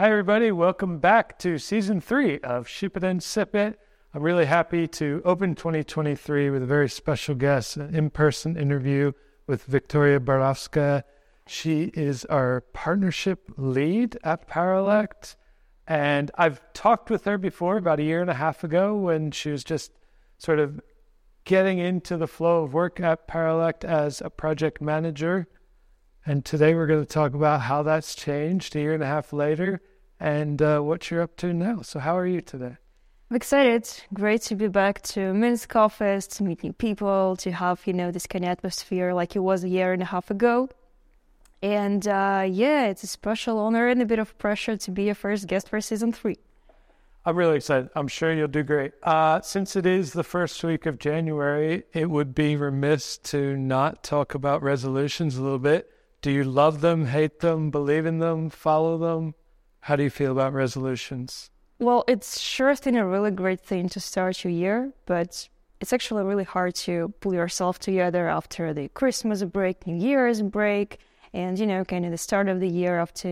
Hi, everybody. Welcome back to season three of Ship It and Sip It. I'm really happy to open 2023 with a very special guest, an in person interview with Victoria Barouskaya. She is our partnership lead at Paralect. And I've talked with her before about a year and a half ago when she was just sort of getting into the flow of work at Paralect as a project manager. And today we're going to talk about how that's changed a year and a half later and uh, what you're up to now. So, how are you today? I'm excited. Great to be back to Minsk office, to meet new people, to have, you know, this kind of atmosphere like it was a year and a half ago. And uh, yeah, it's a special honor and a bit of pressure to be your first guest for season three. I'm really excited. I'm sure you'll do great. Uh, since it is the first week of January, it would be remiss to not talk about resolutions a little bit. Do you love them, hate them, believe in them, follow them? How do you feel about resolutions? Well, it's sure been a really great thing to start your year, but it's actually really hard to pull yourself together after the Christmas break, New Year's break, and you know kind of the start of the year after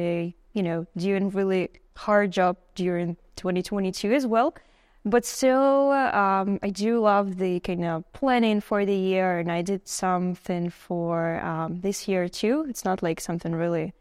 you know doing really hard job during 2022 as well but still um, i do love the kind of planning for the year and i did something for um, this year too it's not like something really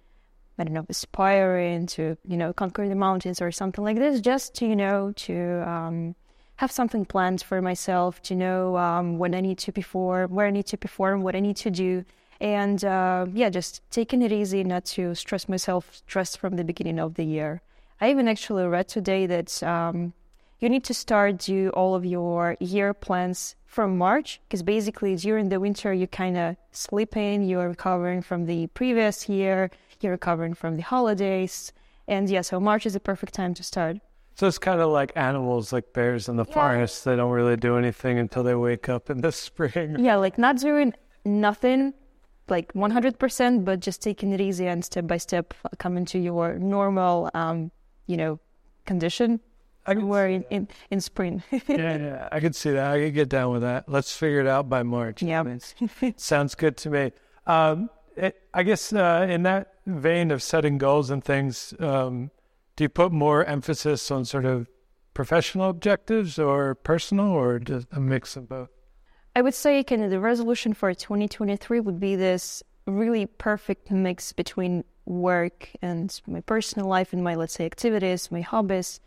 i don't know aspiring to you know conquer the mountains or something like this just to you know to um, have something planned for myself to know um, what i need to perform where i need to perform what i need to do and uh, yeah, just taking it easy, not to stress myself, stress from the beginning of the year. I even actually read today that um, you need to start do all of your year plans from March because basically during the winter you kind of sleeping, you're recovering from the previous year, you're recovering from the holidays, and yeah, so March is a perfect time to start. So it's kind of like animals, like bears in the yeah. forest. They don't really do anything until they wake up in the spring. Yeah, like not doing nothing like 100%, but just taking it easy and step by step come into your normal, um, you know, condition. I can we're in, in, in, spring. yeah, yeah, I can see that. I can get down with that. Let's figure it out by March. Yeah. Sounds good to me. Um, it, I guess uh, in that vein of setting goals and things, um, do you put more emphasis on sort of professional objectives or personal or just a mix of both? I would say kind of the resolution for 2023 would be this really perfect mix between work and my personal life and my, let's say, activities, my hobbies.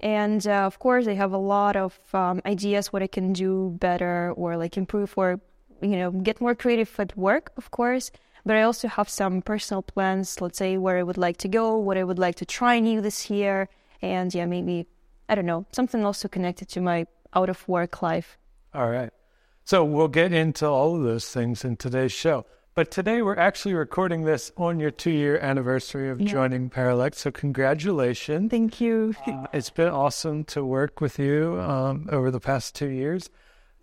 And uh, of course, I have a lot of um, ideas what I can do better or like improve or, you know, get more creative at work, of course. But I also have some personal plans, let's say, where I would like to go, what I would like to try new this year. And yeah, maybe, I don't know, something also connected to my out of work life. All right. So we'll get into all of those things in today's show. But today we're actually recording this on your two year anniversary of yeah. joining Paralect. So congratulations. Thank you. uh, it's been awesome to work with you um, over the past two years.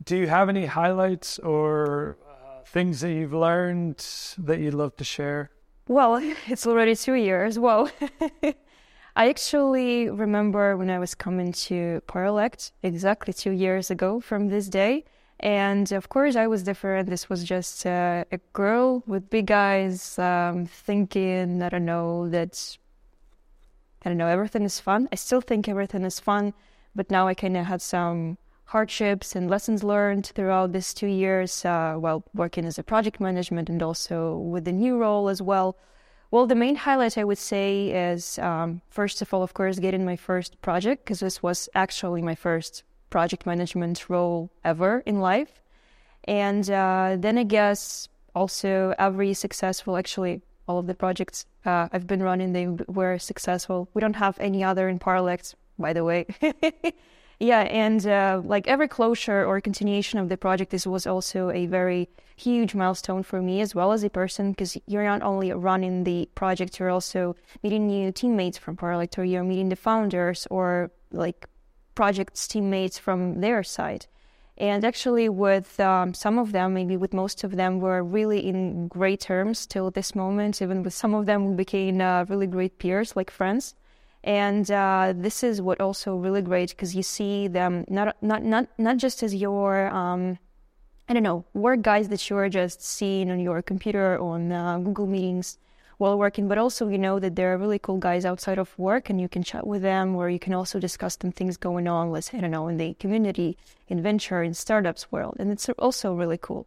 Do you have any highlights or things that you've learned that you'd love to share? Well, it's already two years. Well, I actually remember when I was coming to Paralect exactly two years ago from this day. And of course, I was different. This was just uh, a girl with big eyes, um, thinking, I don't know, that, I don't know, everything is fun. I still think everything is fun, but now I kind of had some hardships and lessons learned throughout these two years uh, while working as a project management and also with the new role as well. Well, the main highlight I would say is, um, first of all, of course, getting my first project, because this was actually my first project management role ever in life. And uh, then I guess also every successful, actually, all of the projects uh, I've been running, they were successful. We don't have any other in Paralect, by the way. yeah, and uh, like every closure or continuation of the project, this was also a very huge milestone for me as well as a person because you're not only running the project, you're also meeting new teammates from Paralect or you're meeting the founders or like project's teammates from their side. And actually, with um, some of them, maybe with most of them, we're really in great terms till this moment. Even with some of them, we became uh, really great peers, like friends. And uh, this is what also really great because you see them not not not not just as your um, I don't know work guys that you're just seeing on your computer on uh, Google Meetings while working, but also you know that there are really cool guys outside of work and you can chat with them or you can also discuss some things going on, let's I don't know, in the community, in venture, in startups world. And it's also really cool.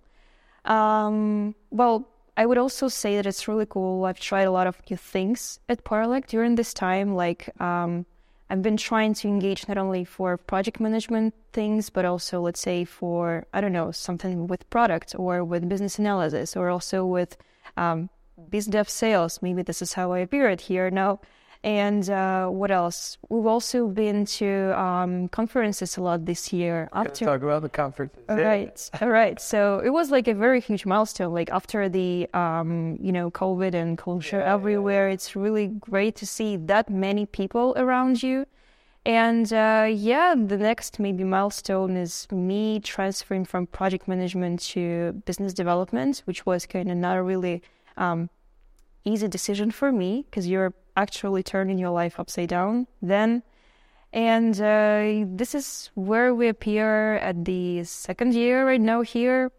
Um, well, I would also say that it's really cool. I've tried a lot of new things at Paralect during this time. Like, um, I've been trying to engage not only for project management things, but also, let's say, for, I don't know, something with product or with business analysis or also with um, biz dev sales. Maybe this is how I appeared here now. And uh, what else? We've also been to um, conferences a lot this year. After talk about the conferences, all right, all right. So it was like a very huge milestone. Like after the um, you know COVID and culture yeah, everywhere, yeah. it's really great to see that many people around you. And uh, yeah, the next maybe milestone is me transferring from project management to business development, which was kind of not a really um, easy decision for me because you're actually turning your life upside down then. And uh, this is where we appear at the second year right now here.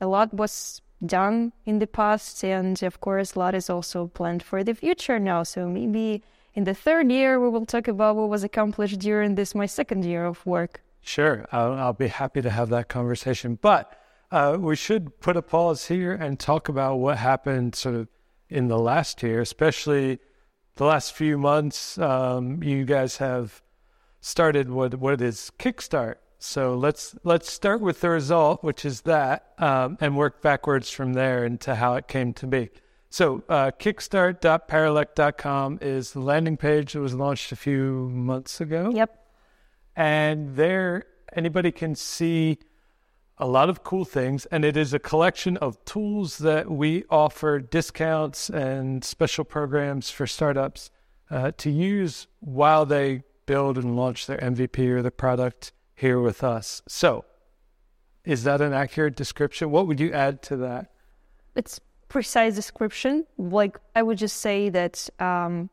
A lot was done in the past, and of course, a lot is also planned for the future now. So maybe in the third year, we will talk about what was accomplished during this my second year of work. Sure, I'll, I'll be happy to have that conversation. But uh, we should put a pause here and talk about what happened sort of in the last year, especially the last few months. Um, you guys have started what what is Kickstart. So let's let's start with the result, which is that, um, and work backwards from there into how it came to be. So uh, kickstart.paralect.com is the landing page that was launched a few months ago. Yep. And there, anybody can see a lot of cool things, and it is a collection of tools that we offer discounts and special programs for startups uh, to use while they build and launch their MVP or the product here with us. So, is that an accurate description? What would you add to that? It's precise description. Like I would just say that um,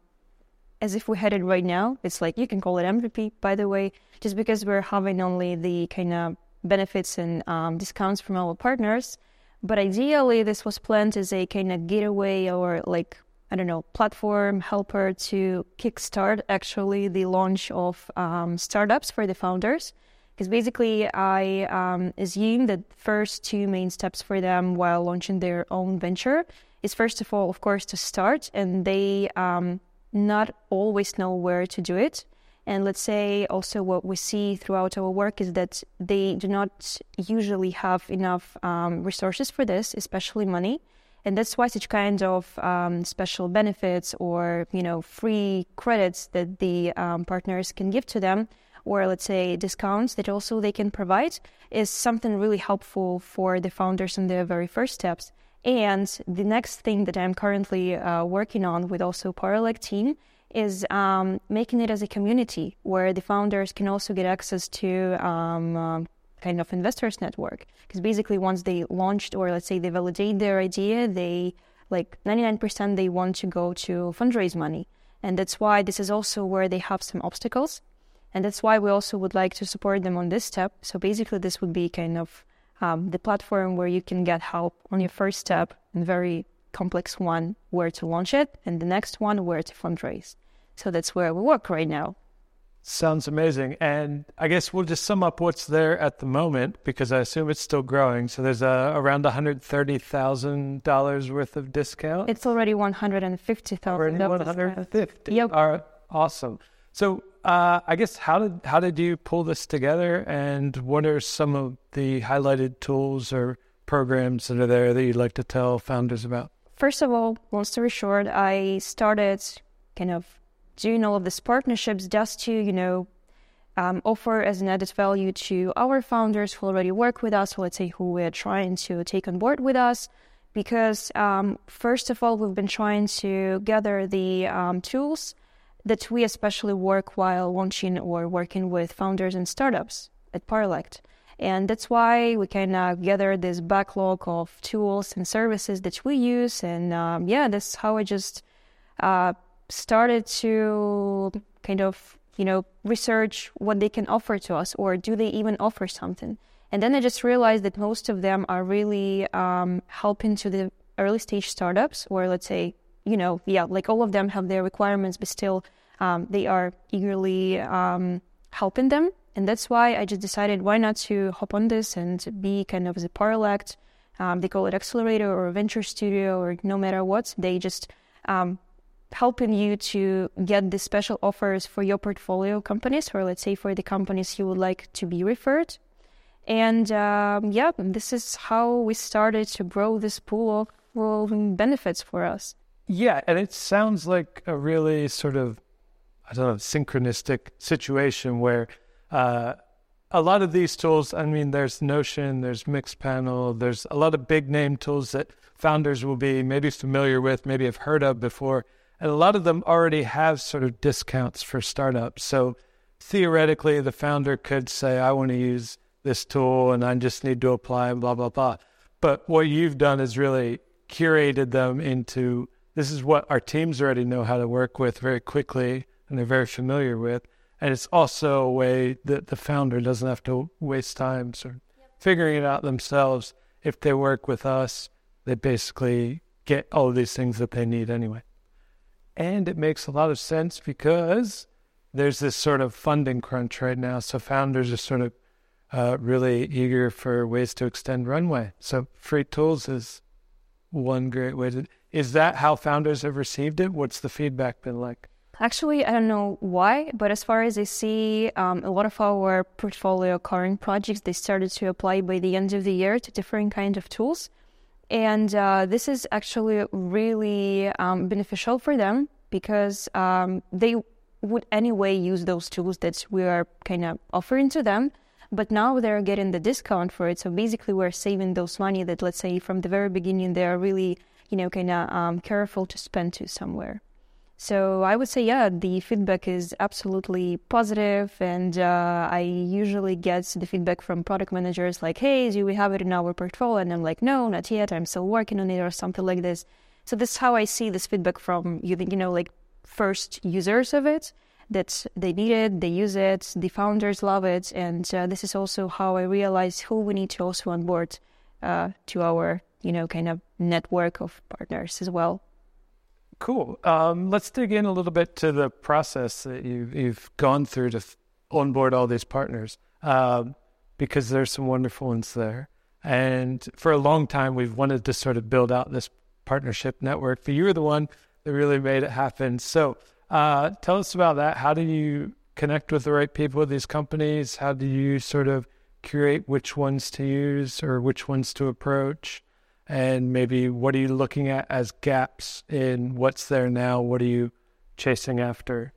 as if we had it right now. It's like you can call it MVP, by the way, just because we're having only the kind of benefits and um, discounts from our partners. But ideally, this was planned as a kind of getaway or like, I don't know, platform helper to kickstart actually the launch of um, startups for the founders. Because basically, I um, assume that first two main steps for them while launching their own venture is first of all, of course, to start, and they um, not always know where to do it. And let's say also what we see throughout our work is that they do not usually have enough um, resources for this, especially money. And that's why such kind of um, special benefits or you know free credits that the um, partners can give to them, or let's say discounts that also they can provide, is something really helpful for the founders in their very first steps. And the next thing that I'm currently uh, working on with also Paralect team is um, making it as a community where the founders can also get access to um, uh, kind of investors network. Because basically, once they launched or let's say they validate their idea, they like 99% they want to go to fundraise money. And that's why this is also where they have some obstacles. And that's why we also would like to support them on this step. So basically, this would be kind of um, the platform where you can get help on your first step and very complex one where to launch it, and the next one where to fundraise. So that's where we work right now. Sounds amazing. And I guess we'll just sum up what's there at the moment because I assume it's still growing. So there's uh, around $130,000 worth of discount. It's already 150,000. Already 150. Yep. All right. Awesome. So uh, I guess how did how did you pull this together and what are some of the highlighted tools or programs that are there that you'd like to tell founders about? First of all, long story short, I started kind of doing all of these partnerships just to, you know, um, offer as an added value to our founders who already work with us, let's say who we're trying to take on board with us. Because um, first of all, we've been trying to gather the um, tools that we especially work while launching or working with founders and startups at Paralect. And that's why we kind of gather this backlog of tools and services that we use. And um, yeah, that's how I just uh, started to kind of, you know, research what they can offer to us or do they even offer something. And then I just realized that most of them are really um, helping to the early stage startups or let's say you know, yeah, like all of them have their requirements, but still um, they are eagerly um, helping them. And that's why I just decided why not to hop on this and be kind of the Paralect. Um, they call it accelerator or venture studio or no matter what. They just um, helping you to get the special offers for your portfolio companies, or let's say for the companies you would like to be referred. And um, yeah, this is how we started to grow this pool of benefits for us. Yeah, and it sounds like a really sort of, I don't know, synchronistic situation where uh, a lot of these tools, I mean, there's Notion, there's Mixpanel, there's a lot of big name tools that founders will be maybe familiar with, maybe have heard of before. And a lot of them already have sort of discounts for startups. So theoretically, the founder could say, I want to use this tool and I just need to apply blah, blah, blah. But what you've done is really curated them into this is what our teams already know how to work with very quickly and they're very familiar with. And it's also a way that the founder doesn't have to waste time sort of figuring it out themselves. If they work with us, they basically get all these things that they need anyway. And it makes a lot of sense because there's this sort of funding crunch right now. So founders are sort of uh, really eager for ways to extend runway. So free tools is one great way to. Is that how founders have received it? What's the feedback been like? Actually, I don't know why, but as far as I see, um, a lot of our portfolio current projects they started to apply by the end of the year to different kind of tools, and uh, this is actually really um, beneficial for them because um, they would anyway use those tools that we are kind of offering to them but now they're getting the discount for it. So basically, we're saving those money that, let's say, from the very beginning, they are really, you know, kind of um, careful to spend to somewhere. So I would say, yeah, the feedback is absolutely positive, and uh, I usually get the feedback from product managers like, "Hey, do we have it in our portfolio?" And I'm like, "No, not yet. I'm still working on it," or something like this. So this is how I see this feedback from you, you know, like first users of it, that they need it, they use it, the founders love it, and uh, this is also how I realize who we need to also onboard uh, to our you know kind of network of partners as well. Cool. Um, let's dig in a little bit to the process that you've, you've gone through to onboard all these partners, um, because there's some wonderful ones there. And for a long time, we've wanted to sort of build out this partnership network, but you were the one that really made it happen. So uh, tell us about that. How do you connect with the right people with these companies? How do you sort of curate which ones to use or which ones to approach? And maybe what are you looking at as gaps in what's there now? What are you chasing after?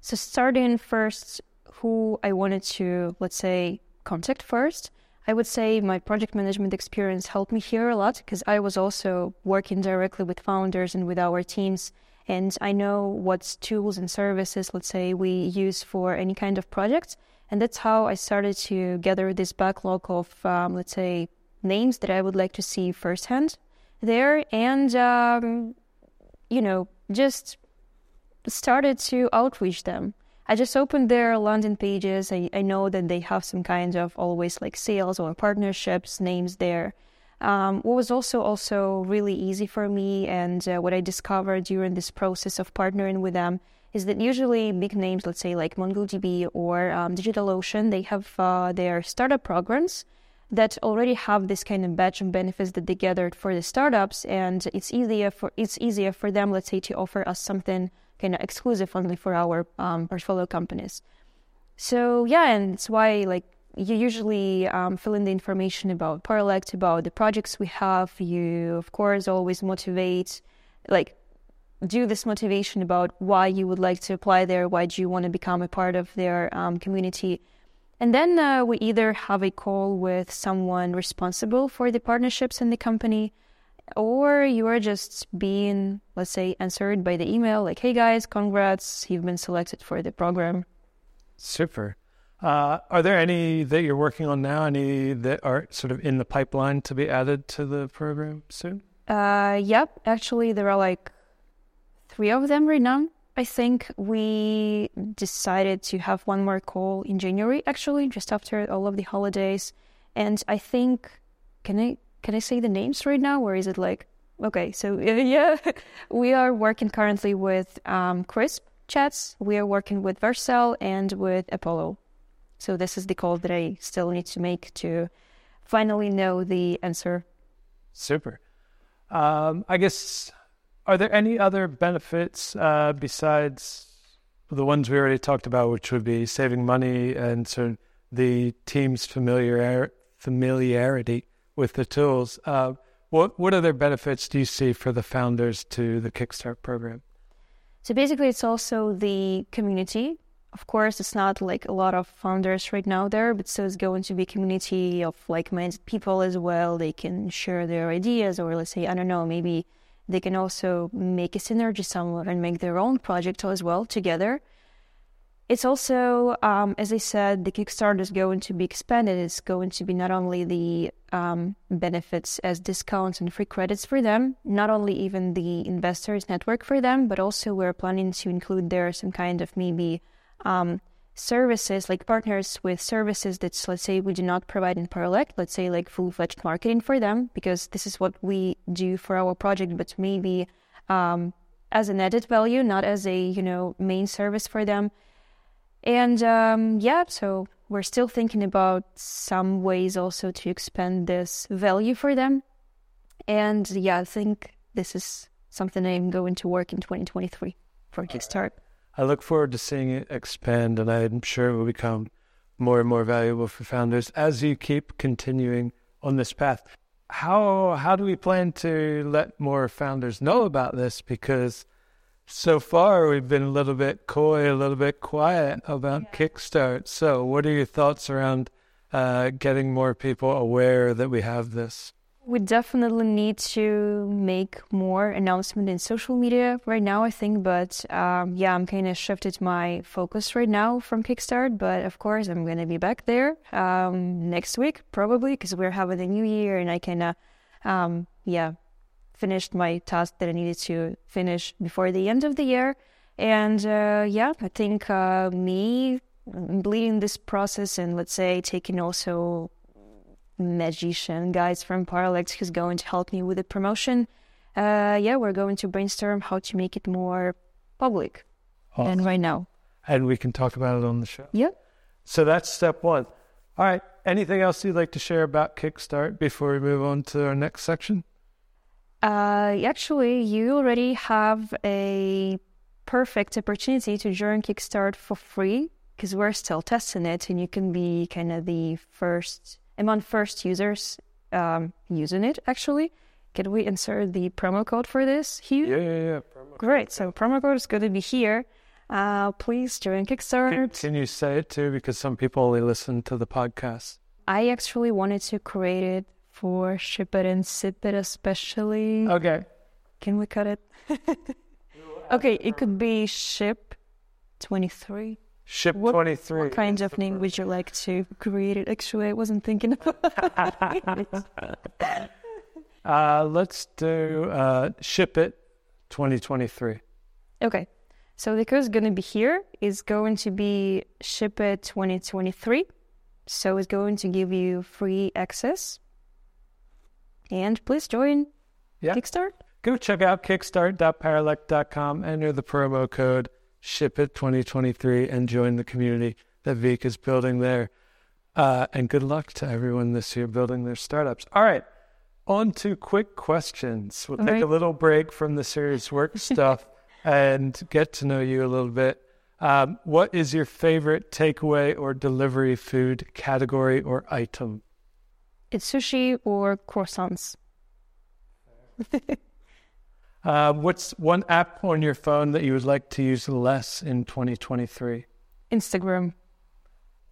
So, starting first, who I wanted to, let's say, contact first. I would say my project management experience helped me here a lot because I was also working directly with founders and with our teams and I know what tools and services, let's say, we use for any kind of project. And that's how I started to gather this backlog of, um, let's say, names that I would like to see firsthand there. And, um, you know, just started to outreach them. I just opened their landing pages. I, I know that they have some kind of always like sales or partnerships names there. Um, what was also also really easy for me, and uh, what I discovered during this process of partnering with them is that usually big names, let's say like MongoDB or um, DigitalOcean, they have uh, their startup programs that already have this kind of batch of benefits that they gathered for the startups, and it's easier for it's easier for them, let's say, to offer us something kind of exclusive only for our um, portfolio companies. So yeah, and it's why like you usually um, fill in the information about Paralect, about the projects we have. You, of course, always motivate, like, do this motivation about why you would like to apply there, why do you want to become a part of their um, community. And then uh, we either have a call with someone responsible for the partnerships in the company, or you are just being, let's say, answered by the email, like, hey guys, congrats, you've been selected for the program. Super. Uh, are there any that you're working on now? Any that are sort of in the pipeline to be added to the program soon? Uh, yep. Actually, there are like three of them right now. I think we decided to have one more call in January, actually, just after all of the holidays. And I think, can I can I say the names right now, or is it like okay. So yeah, we are working currently with um, Crisp chats. We are working with Vercel and with Apollo. So this is the call that I still need to make to finally know the answer. Super. Um, I guess, are there any other benefits uh, besides the ones we already talked about, which would be saving money and of the team's familiar, familiarity with the tools? Uh, what what other benefits do you see for the founders to the Kickstart program? So basically, it's also the community. Of course, it's not like a lot of founders right now there, but so it's going to be community of like-minded people as well. They can share their ideas, or let's say, I don't know, maybe they can also make a synergy somewhere and make their own project as well together. It's also, um, as I said, the Kickstarter is going to be expanded. It's going to be not only the um, benefits as discounts and free credits for them, not only even the investors network for them, but also we're planning to include there some kind of maybe um, services like partners with services that let's say we do not provide in Paralect, let's say like full fledged marketing for them, because this is what we do for our project, but maybe um, as an added value, not as a you know main service for them and um, yeah, so we're still thinking about some ways also to expand this value for them. And yeah, I think this is something I'm going to work in 2023 for Kickstart. I look forward to seeing it expand, and I'm sure it will become more and more valuable for founders as you keep continuing on this path. How how do we plan to let more founders know about this? Because so far we've been a little bit coy, a little bit quiet about yeah. Kickstart. So, what are your thoughts around uh, getting more people aware that we have this? We definitely need to make more announcement in social media right now, I think. But um, yeah, I'm kind of shifted my focus right now from Kickstart. But of course, I'm going to be back there um, next week, probably, because we're having a new year and I of, um, yeah, finished my task that I needed to finish before the end of the year. And uh, yeah, I think uh, me leading this process and let's say taking also magician guys from Paralect who's going to help me with the promotion. Uh, yeah, we're going to brainstorm how to make it more public. Awesome. And right now. And we can talk about it on the show. Yeah. So that's step one. All right. Anything else you'd like to share about Kickstart before we move on to our next section? Uh, actually, you already have a perfect opportunity to join Kickstart for free because we're still testing it, and you can be kind of the first among first users um, using it. Actually, can we insert the promo code for this here? Yeah, yeah, yeah. Promo Great. Code. So promo code is going to be here. Uh, please join Kickstarter. Can, can you say it too? Because some people only listen to the podcast. I actually wanted to create it for ship it and sip it especially. Okay. Can we cut it? okay, it could be ship 23. Ship what, 23. What kind of name would you like to create it? Actually, I wasn't thinking about uh, let's do uh, Ship It 2023. Okay. So the code is going to be here. It's going to be Ship It 2023. So it's going to give you free access and please join yeah. Kickstart. Go check out kickstart.paralect.com, enter the promo code SHIPIT2023, and join the community that Vik is building there. Uh, and good luck to everyone this year building their startups. All right, on to quick questions. We'll All take right. a little break from the serious work stuff and get to know you a little bit. Um, what is your favorite takeaway or delivery food category or item? It's sushi or croissants. uh, what's one app on your phone that you would like to use less in 2023? Instagram.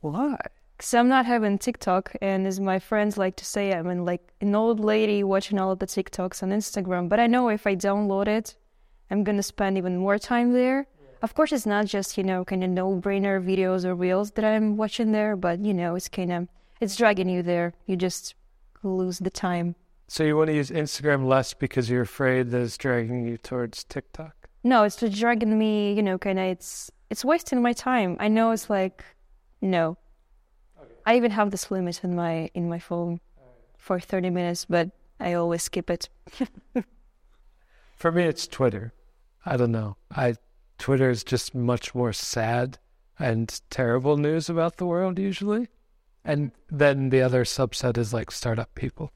Why? Because I'm not having TikTok, and as my friends like to say, I'm in like an old lady watching all of the TikToks on Instagram. But I know if I download it, I'm gonna spend even more time there. Yeah. Of course, it's not just you know kind of no-brainer videos or reels that I'm watching there, but you know it's kind of it's dragging you there. You just lose the time. So you want to use Instagram less because you're afraid that it's dragging you towards TikTok? No, it's just dragging me. You know, kind of it's it's wasting my time. I know it's like no. Okay. I even have this limit in my in my phone right. for thirty minutes, but I always skip it. For me, it's Twitter. I don't know. I Twitter is just much more sad and terrible news about the world usually, and then the other subset is like startup people.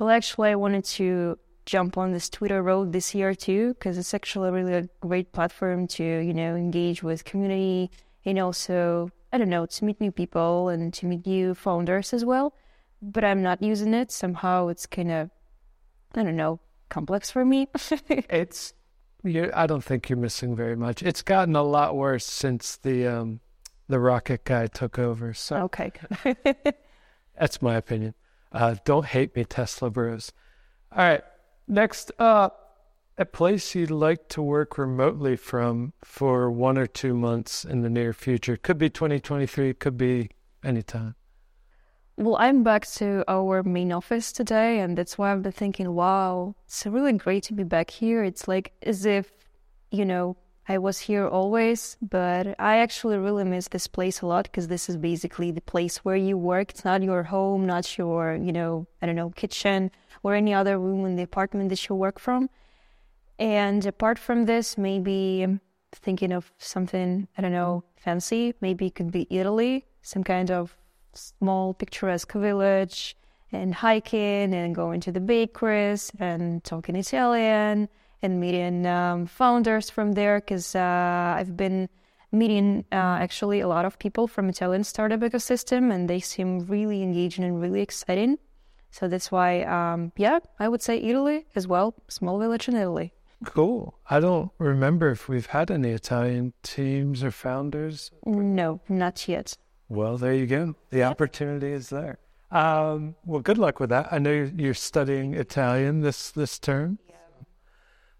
Well, actually, I wanted to jump on this Twitter road this year too, because it's actually really a great platform to you know engage with community and also I don't know to meet new people and to meet new founders as well. But I'm not using it somehow. It's kind of I don't know complex for me. it's you I don't think you're missing very much. It's gotten a lot worse since the um, the rocket guy took over. So okay, that's my opinion. Uh, don't hate me, Tesla Bros. All right, next up, a place you'd like to work remotely from for one or two months in the near future. Could be 2023, could be anytime. Well, I'm back to our main office today, and that's why I've been thinking, wow, it's really great to be back here. It's like as if, you know, I was here always, but I actually really miss this place a lot because this is basically the place where you work. It's not your home, not your, you know, I don't know, kitchen or any other room in the apartment that you work from. And apart from this, maybe I'm thinking of something, I don't know, fancy. Maybe it could be Italy, some kind of small picturesque village and hiking and going to the bakeries and talking Italian and meeting um, founders from there because uh, I've been meeting uh, actually a lot of people from Italian startup ecosystem and they seem really engaging and really exciting. So that's why, um, yeah, I would say Italy as well, small village in Italy. Cool. I don't remember if we've had any Italian teams or founders. No, not yet. Well, there you go. The yep. opportunity is there. Um, well, good luck with that. I know you're studying Italian this this term.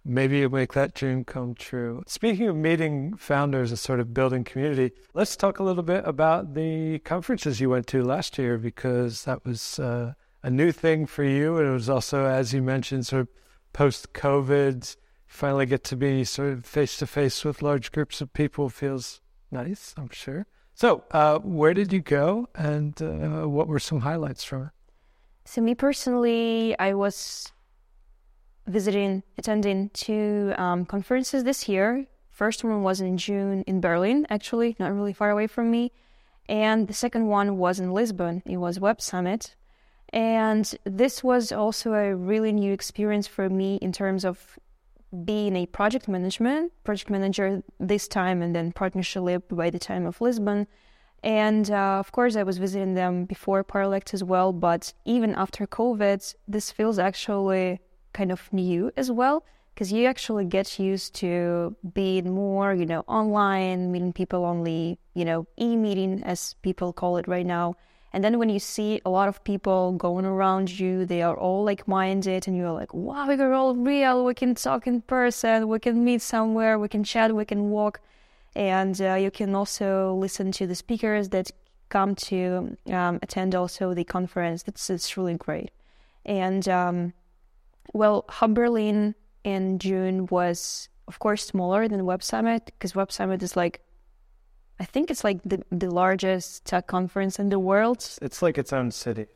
Maybe you'll make that dream come true. Speaking of meeting founders and sort of building community, let's talk a little bit about the conferences you went to last year because that was uh, a new thing for you. And it was also, as you mentioned, sort of post COVID. Finally, get to be sort of face to face with large groups of people feels nice, I'm sure. So, uh, where did you go, and uh, what were some highlights from it? So, me personally, I was visiting, attending two um, conferences this year. First one was in June in Berlin, actually, not really far away from me. And the second one was in Lisbon. It was Web Summit. And this was also a really new experience for me in terms of being a project management project manager this time and then partnership by the time of Lisbon. And uh, of course, I was visiting them before Paralect as well. But even after COVID, this feels actually kind of new as well because you actually get used to being more, you know, online, meeting people only, you know, e-meeting as people call it right now. And then when you see a lot of people going around you, they are all like minded, and you're like, wow, we're all real. We can talk in person. We can meet somewhere. We can chat. We can walk. And uh, you can also listen to the speakers that come to um, attend also the conference. That's it's really great. And um, well, Hub Berlin in June was, of course, smaller than Web Summit because Web Summit is like I think it's like the the largest tech conference in the world. It's like its own city.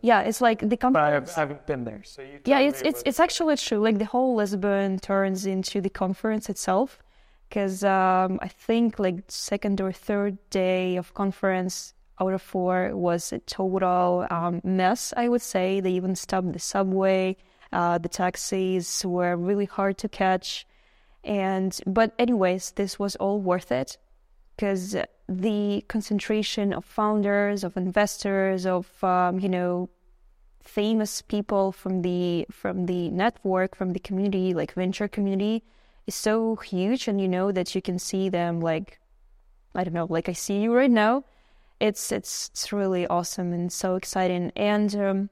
Yeah, it's like the conference. But I haven't been there, so you. Yeah, it's it's it's actually true. Like the whole Lisbon turns into the conference itself, because um, I think like second or third day of conference out of four was a total um, mess. I would say they even stopped the subway. Uh, the taxis were really hard to catch, and but anyways, this was all worth it because the concentration of founders, of investors, of um, you know famous people from the from the network, from the community, like venture community, is so huge, and you know that you can see them like I don't know, like I see you right now. It's it's it's really awesome and so exciting, and um,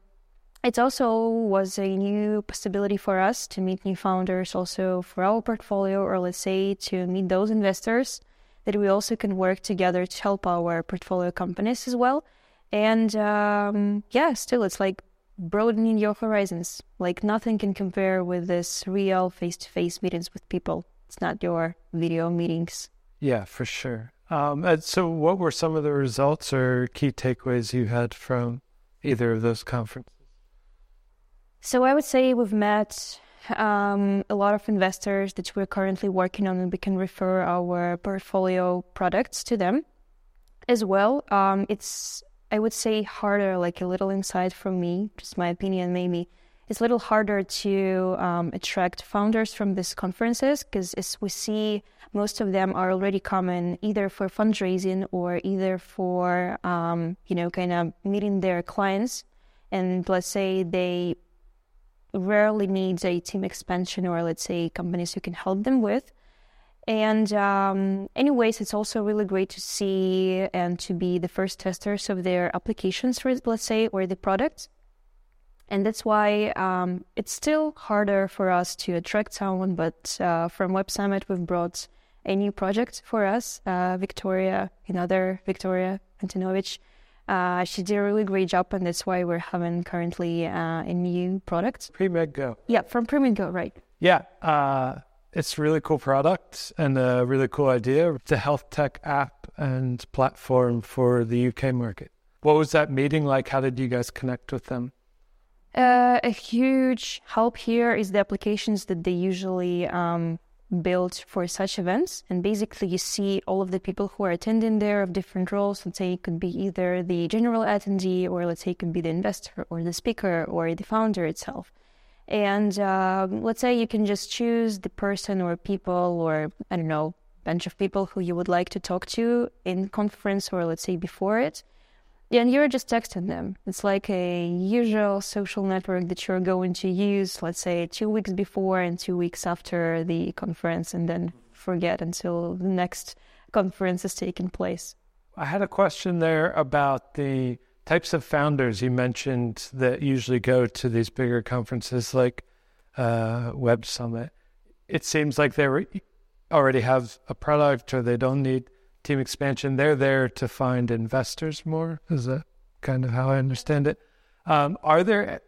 it also was a new possibility for us to meet new founders, also for our portfolio, or let's say to meet those investors that we also can work together to help our portfolio companies as well. And um, yeah, still, it's like broadening your horizons. Like nothing can compare with this real face to face meetings with people. It's not your video meetings. Yeah, for sure. Um, so, what were some of the results or key takeaways you had from either of those conferences? So, I would say we've met um, a lot of investors that we're currently working on, and we can refer our portfolio products to them as well. Um, it's, I would say, harder, like a little insight from me, just my opinion, maybe. It's a little harder to um, attract founders from these conferences because, as we see, most of them are already coming either for fundraising or either for, um, you know, kind of meeting their clients. And let's say they rarely needs a team expansion or let's say companies who can help them with. And um, anyways, it's also really great to see and to be the first testers of their applications, for let's say, or the products. And that's why um, it's still harder for us to attract someone. But uh, from Web Summit, we've brought a new project for us, uh, Victoria, another Victoria Antonovich. Uh, she did a really great job, and that's why we're having currently uh, a new product. Pre-Med Go. Yeah, from Pre-Med Go, right. Yeah, uh, it's a really cool product and a really cool idea. It's a health tech app and platform for the UK market. What was that meeting like? How did you guys connect with them? Uh, a huge help here is the applications that they usually um, build for such events. And basically, you see all of the people who are attending there of different roles. Let's say it could be either the general attendee, or let's say it could be the investor, or the speaker, or the founder itself. And uh, let's say you can just choose the person or people or I don't know, bunch of people who you would like to talk to in conference or let's say before it. And you're just texting them. It's like a usual social network that you're going to use, let's say two weeks before and two weeks after the conference, and then forget until the next conference is taking place. I had a question there about the types of founders you mentioned that usually go to these bigger conferences like uh, Web Summit. It seems like they already have a product or they don't need team expansion. They're there to find investors more. Is that kind of how I understand it? Um, are there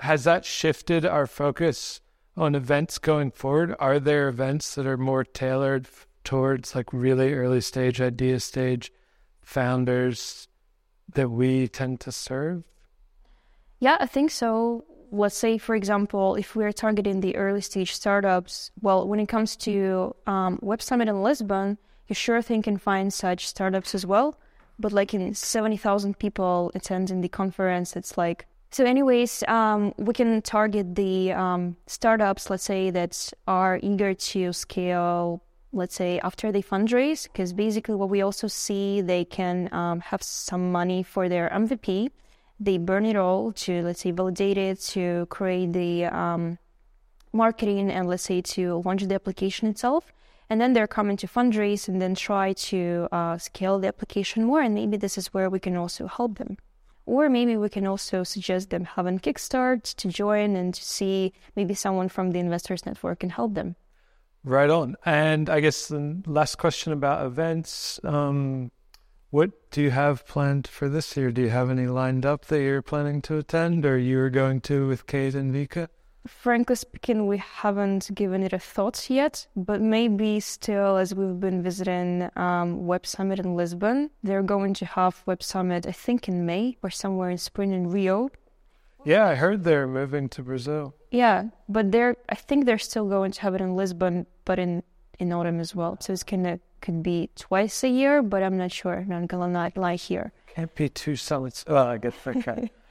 has that shifted our focus on events going forward? Are there events that are more tailored towards like really early stage idea stage founders that we tend to serve? Yeah, I think so. Let's say, for example, if we're targeting the early stage startups, well, when it comes to um, Web Summit in Lisbon, you sure thing can find such startups as well. But like in 70,000 people attending the conference, it's like. So, anyways, um, we can target the um, startups, let's say, that are eager to scale let's say after they fundraise because basically what we also see they can um, have some money for their mvp they burn it all to let's say validate it to create the um, marketing and let's say to launch the application itself and then they're coming to fundraise and then try to uh, scale the application more and maybe this is where we can also help them or maybe we can also suggest them having kickstart to join and to see maybe someone from the investors network can help them Right on. And I guess the last question about events. Um, what do you have planned for this year? Do you have any lined up that you're planning to attend or you're going to with Kate and Vika? Frankly speaking, we haven't given it a thought yet, but maybe still, as we've been visiting um, Web Summit in Lisbon, they're going to have Web Summit, I think, in May or somewhere in spring in Rio. Yeah, I heard they're moving to Brazil. Yeah, but they're I think they're still going to have it in Lisbon, but in in autumn as well. So it's gonna could be twice a year, but I'm not sure. I'm not gonna not lie here. Can't be two summits. Well, I guess okay.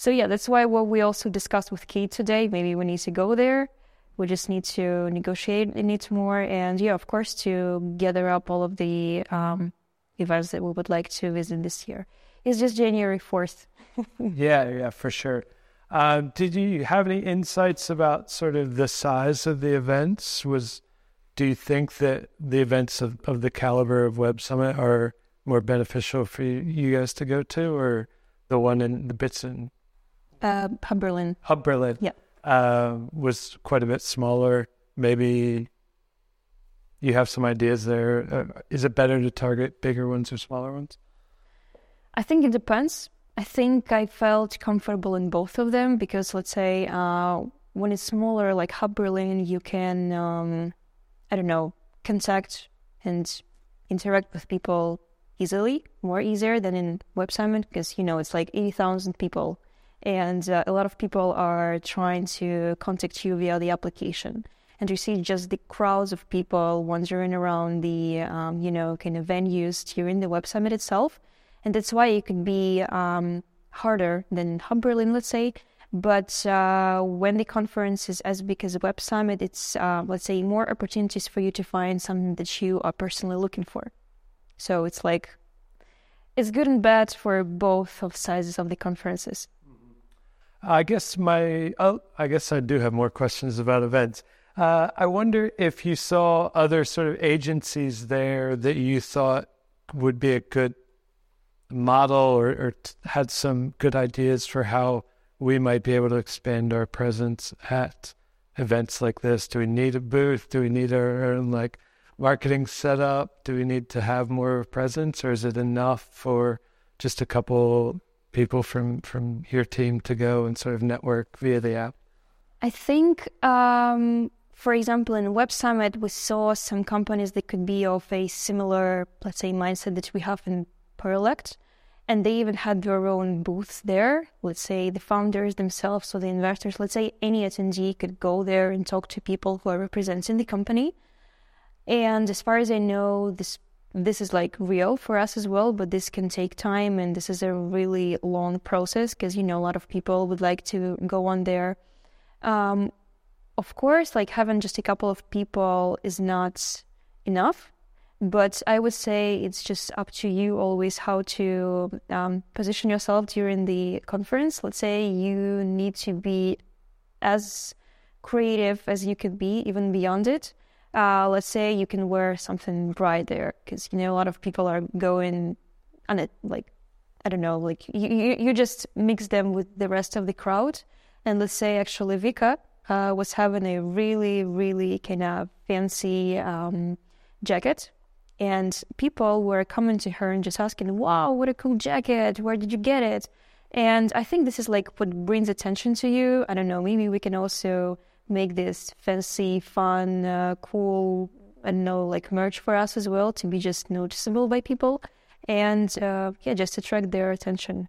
so yeah, that's why what we also discussed with Kate today. Maybe we need to go there. We just need to negotiate it more, and yeah, of course, to gather up all of the um, events that we would like to visit this year. It's just January fourth. yeah, yeah, for sure. Uh, did you have any insights about sort of the size of the events? Was do you think that the events of, of the caliber of Web Summit are more beneficial for you guys to go to, or the one in the bits in uh, Hub Berlin? Hub Berlin, yeah, uh, was quite a bit smaller. Maybe you have some ideas there. Uh, is it better to target bigger ones or smaller ones? I think it depends I think I felt comfortable in both of them because, let's say, uh, when it's smaller, like Hub Berlin, you can, um, I don't know, contact and interact with people easily, more easier than in Web Summit because, you know, it's like 80,000 people and uh, a lot of people are trying to contact you via the application. And you see just the crowds of people wandering around the um, you know kind of venues during the web summit itself. And that's why it could be um, harder than hub berlin let's say. But uh, when the conference is as big as web summit it's uh, let's say more opportunities for you to find something that you are personally looking for. So it's like it's good and bad for both of sizes of the conferences I guess my oh, I guess I do have more questions about events. Uh, I wonder if you saw other sort of agencies there that you thought would be a good model or, or t- had some good ideas for how we might be able to expand our presence at events like this. Do we need a booth? Do we need our own like marketing setup? Do we need to have more presence, or is it enough for just a couple people from from your team to go and sort of network via the app? I think, um, for example, in Web Summit, we saw some companies that could be of a similar, let's say, mindset that we have in Paralect. And they even had their own booths there. Let's say the founders themselves or the investors, let's say any attendee could go there and talk to people who are representing the company. And as far as I know, this this is like real for us as well, but this can take time and this is a really long process because you know a lot of people would like to go on there. Um, of course, like having just a couple of people is not enough, but I would say it's just up to you always how to um, position yourself during the conference. Let's say you need to be as creative as you could be, even beyond it uh, let's say you can wear something bright there because you know a lot of people are going on it like I don't know like you, you, you just mix them with the rest of the crowd. And let's say actually Vika uh, was having a really really kind of fancy um, jacket. And people were coming to her and just asking wow what a cool jacket. Where did you get it? And I think this is like what brings attention to you. I don't know maybe we can also make this fancy, fun, uh, cool, I don't know, like merch for us as well to be just noticeable by people and uh, yeah, just attract their attention.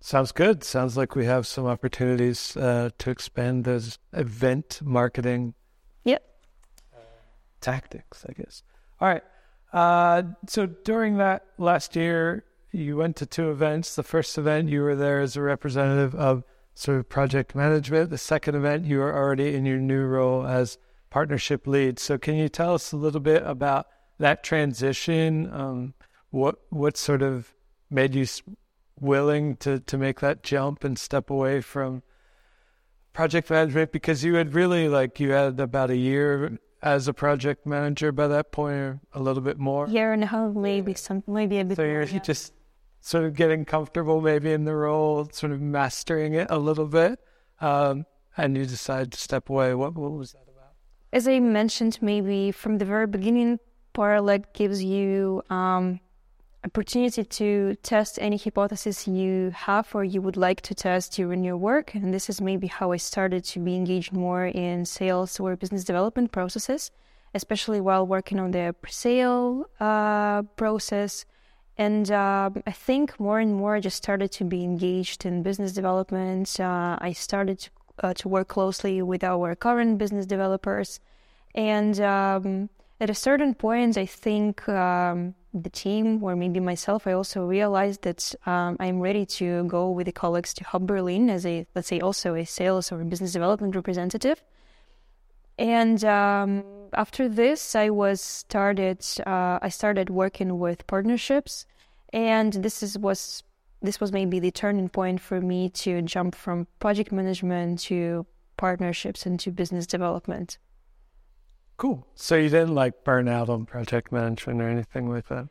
Sounds good. Sounds like we have some opportunities uh, to expand those event marketing. Yep. tactics, I guess. All right. Uh, so during that last year, you went to two events. The first event, you were there as a representative of sort of project management. The second event, you are already in your new role as partnership lead. So, can you tell us a little bit about that transition? Um, what what sort of made you willing to to make that jump and step away from project management? Because you had really like you had about a year as a project manager by that point, or a little bit more. Year and a half, maybe some, maybe a bit. So you're yeah. just sort of getting comfortable maybe in the role, sort of mastering it a little bit, um, and you decide to step away. What, what was that about? As I mentioned, maybe from the very beginning, Paralect gives you um, opportunity to test any hypothesis you have or you would like to test during your work. And this is maybe how I started to be engaged more in sales or business development processes, especially while working on the pre-sale uh, process and uh, I think more and more I just started to be engaged in business development. Uh, I started to, uh, to, work closely with our current business developers. And um, at a certain point, I think um, the team, or maybe myself, I also realized that um, I'm ready to go with the colleagues to Hub Berlin as a, let's say, also a sales or business development representative. And um, after this, I was started. Uh, I started working with partnerships, and this is was this was maybe the turning point for me to jump from project management to partnerships and to business development. Cool. So you didn't like burn out on project management or anything like that?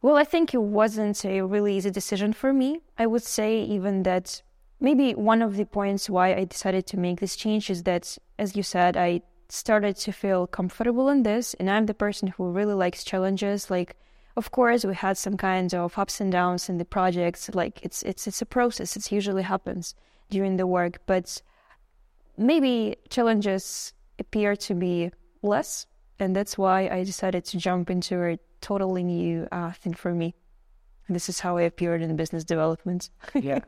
Well, I think it wasn't a really easy decision for me. I would say even that maybe one of the points why I decided to make this change is that, as you said, I started to feel comfortable in this and i'm the person who really likes challenges like of course we had some kinds of ups and downs in the projects like it's it's it's a process it usually happens during the work but maybe challenges appear to be less and that's why i decided to jump into a totally new uh, thing for me and this is how i appeared in business development yeah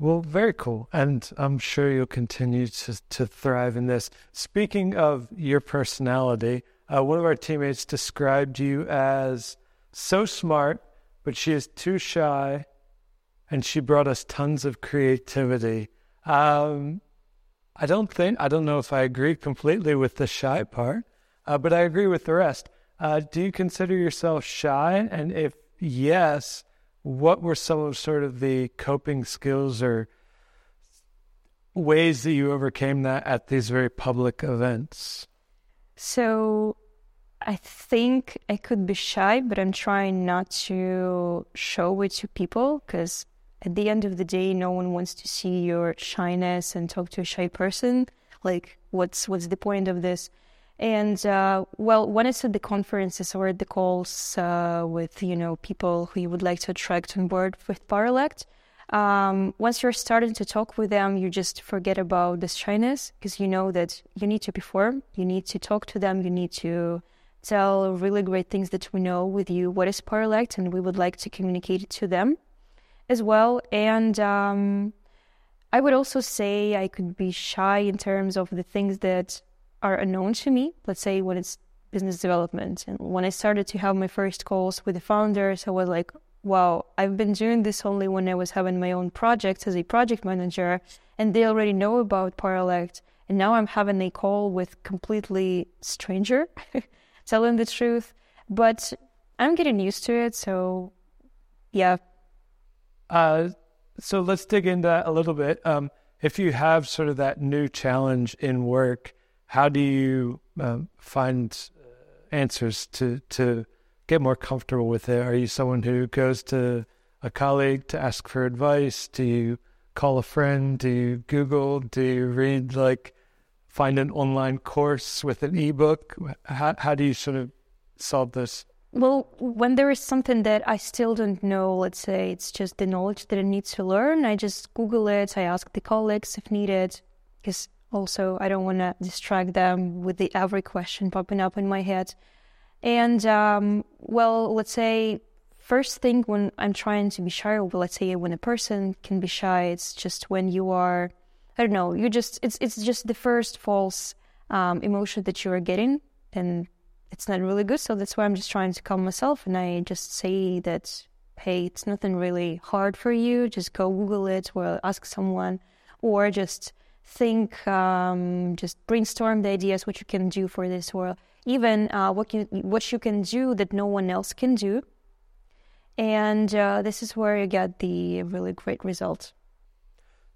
Well, very cool. And I'm sure you'll continue to, to thrive in this. Speaking of your personality, uh, one of our teammates described you as so smart, but she is too shy, and she brought us tons of creativity. Um, I don't think, I don't know if I agree completely with the shy part, uh, but I agree with the rest. Uh, do you consider yourself shy? And if yes, what were some of sort of the coping skills or ways that you overcame that at these very public events? So I think I could be shy, but I'm trying not to show it to people because at the end of the day, no one wants to see your shyness and talk to a shy person. Like, what's what's the point of this? And uh, well, when it's at the conferences or at the calls uh, with you know people who you would like to attract on board with Paralect, um, once you're starting to talk with them, you just forget about the shyness because you know that you need to perform, you need to talk to them, you need to tell really great things that we know with you what is Paralect, and we would like to communicate it to them as well. And um, I would also say I could be shy in terms of the things that are unknown to me. Let's say when it's business development. And when I started to have my first calls with the founders, I was like, wow, I've been doing this only when I was having my own projects as a project manager, and they already know about Paralect. And now I'm having a call with completely stranger, telling the truth. But I'm getting used to it. So, yeah. Uh, so let's dig into that a little bit. Um, if you have sort of that new challenge in work, how do you um, find uh, answers to to get more comfortable with it? Are you someone who goes to a colleague to ask for advice? Do you call a friend? Do you Google? Do you read like find an online course with an ebook? How how do you sort of solve this? Well, when there is something that I still don't know, let's say it's just the knowledge that I need to learn, I just Google it. I ask the colleagues if needed, because also i don't want to distract them with the every question popping up in my head and um, well let's say first thing when i'm trying to be shy or let's say when a person can be shy it's just when you are i don't know you just it's it's just the first false um, emotion that you are getting and it's not really good so that's why i'm just trying to calm myself and i just say that hey it's nothing really hard for you just go google it or ask someone or just think, um, just brainstorm the ideas what you can do for this world, even uh, what you what you can do that no one else can do. And uh, this is where you get the really great results.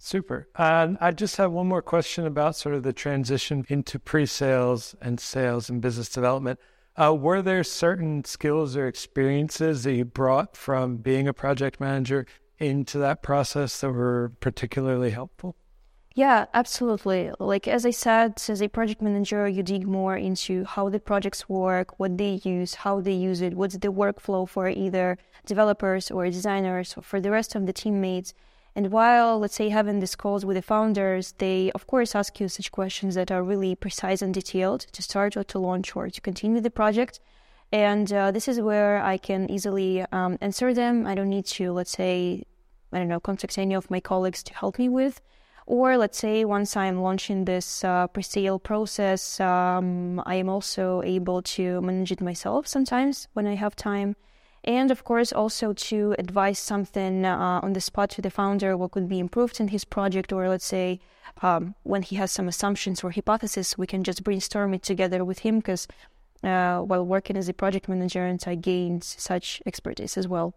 Super. And I just have one more question about sort of the transition into pre-sales and sales and business development. Uh, were there certain skills or experiences that you brought from being a project manager into that process that were particularly helpful? Yeah, absolutely. Like as I said, as a project manager, you dig more into how the projects work, what they use, how they use it, what's the workflow for either developers or designers or for the rest of the teammates. And while, let's say, having these calls with the founders, they of course ask you such questions that are really precise and detailed to start or to launch or to continue the project. And uh, this is where I can easily um, answer them. I don't need to, let's say, I don't know, contact any of my colleagues to help me with. Or let's say once I'm launching this uh, pre-sale process, um, I am also able to manage it myself sometimes when I have time. And of course, also to advise something uh, on the spot to the founder, what could be improved in his project, or let's say um, when he has some assumptions or hypotheses, we can just brainstorm it together with him because uh, while working as a project manager, and I gained such expertise as well.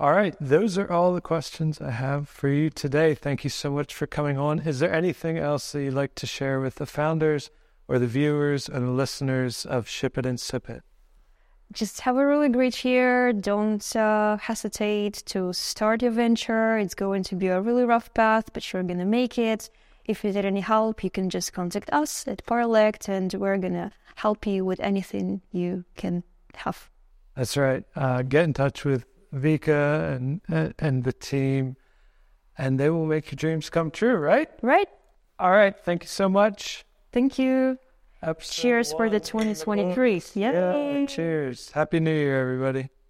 All right. Those are all the questions I have for you today. Thank you so much for coming on. Is there anything else that you'd like to share with the founders or the viewers and the listeners of Ship It and Sip It? Just have a really great year. Don't uh, hesitate to start your venture. It's going to be a really rough path, but you're going to make it. If you need any help, you can just contact us at Paralect, and we're going to help you with anything you can have. That's right. Uh, get in touch with Vika and and the team, and they will make your dreams come true. Right? Right. All right. Thank you so much. Thank you. Episode cheers for the 2023. Yeah. Cheers. Happy New Year, everybody.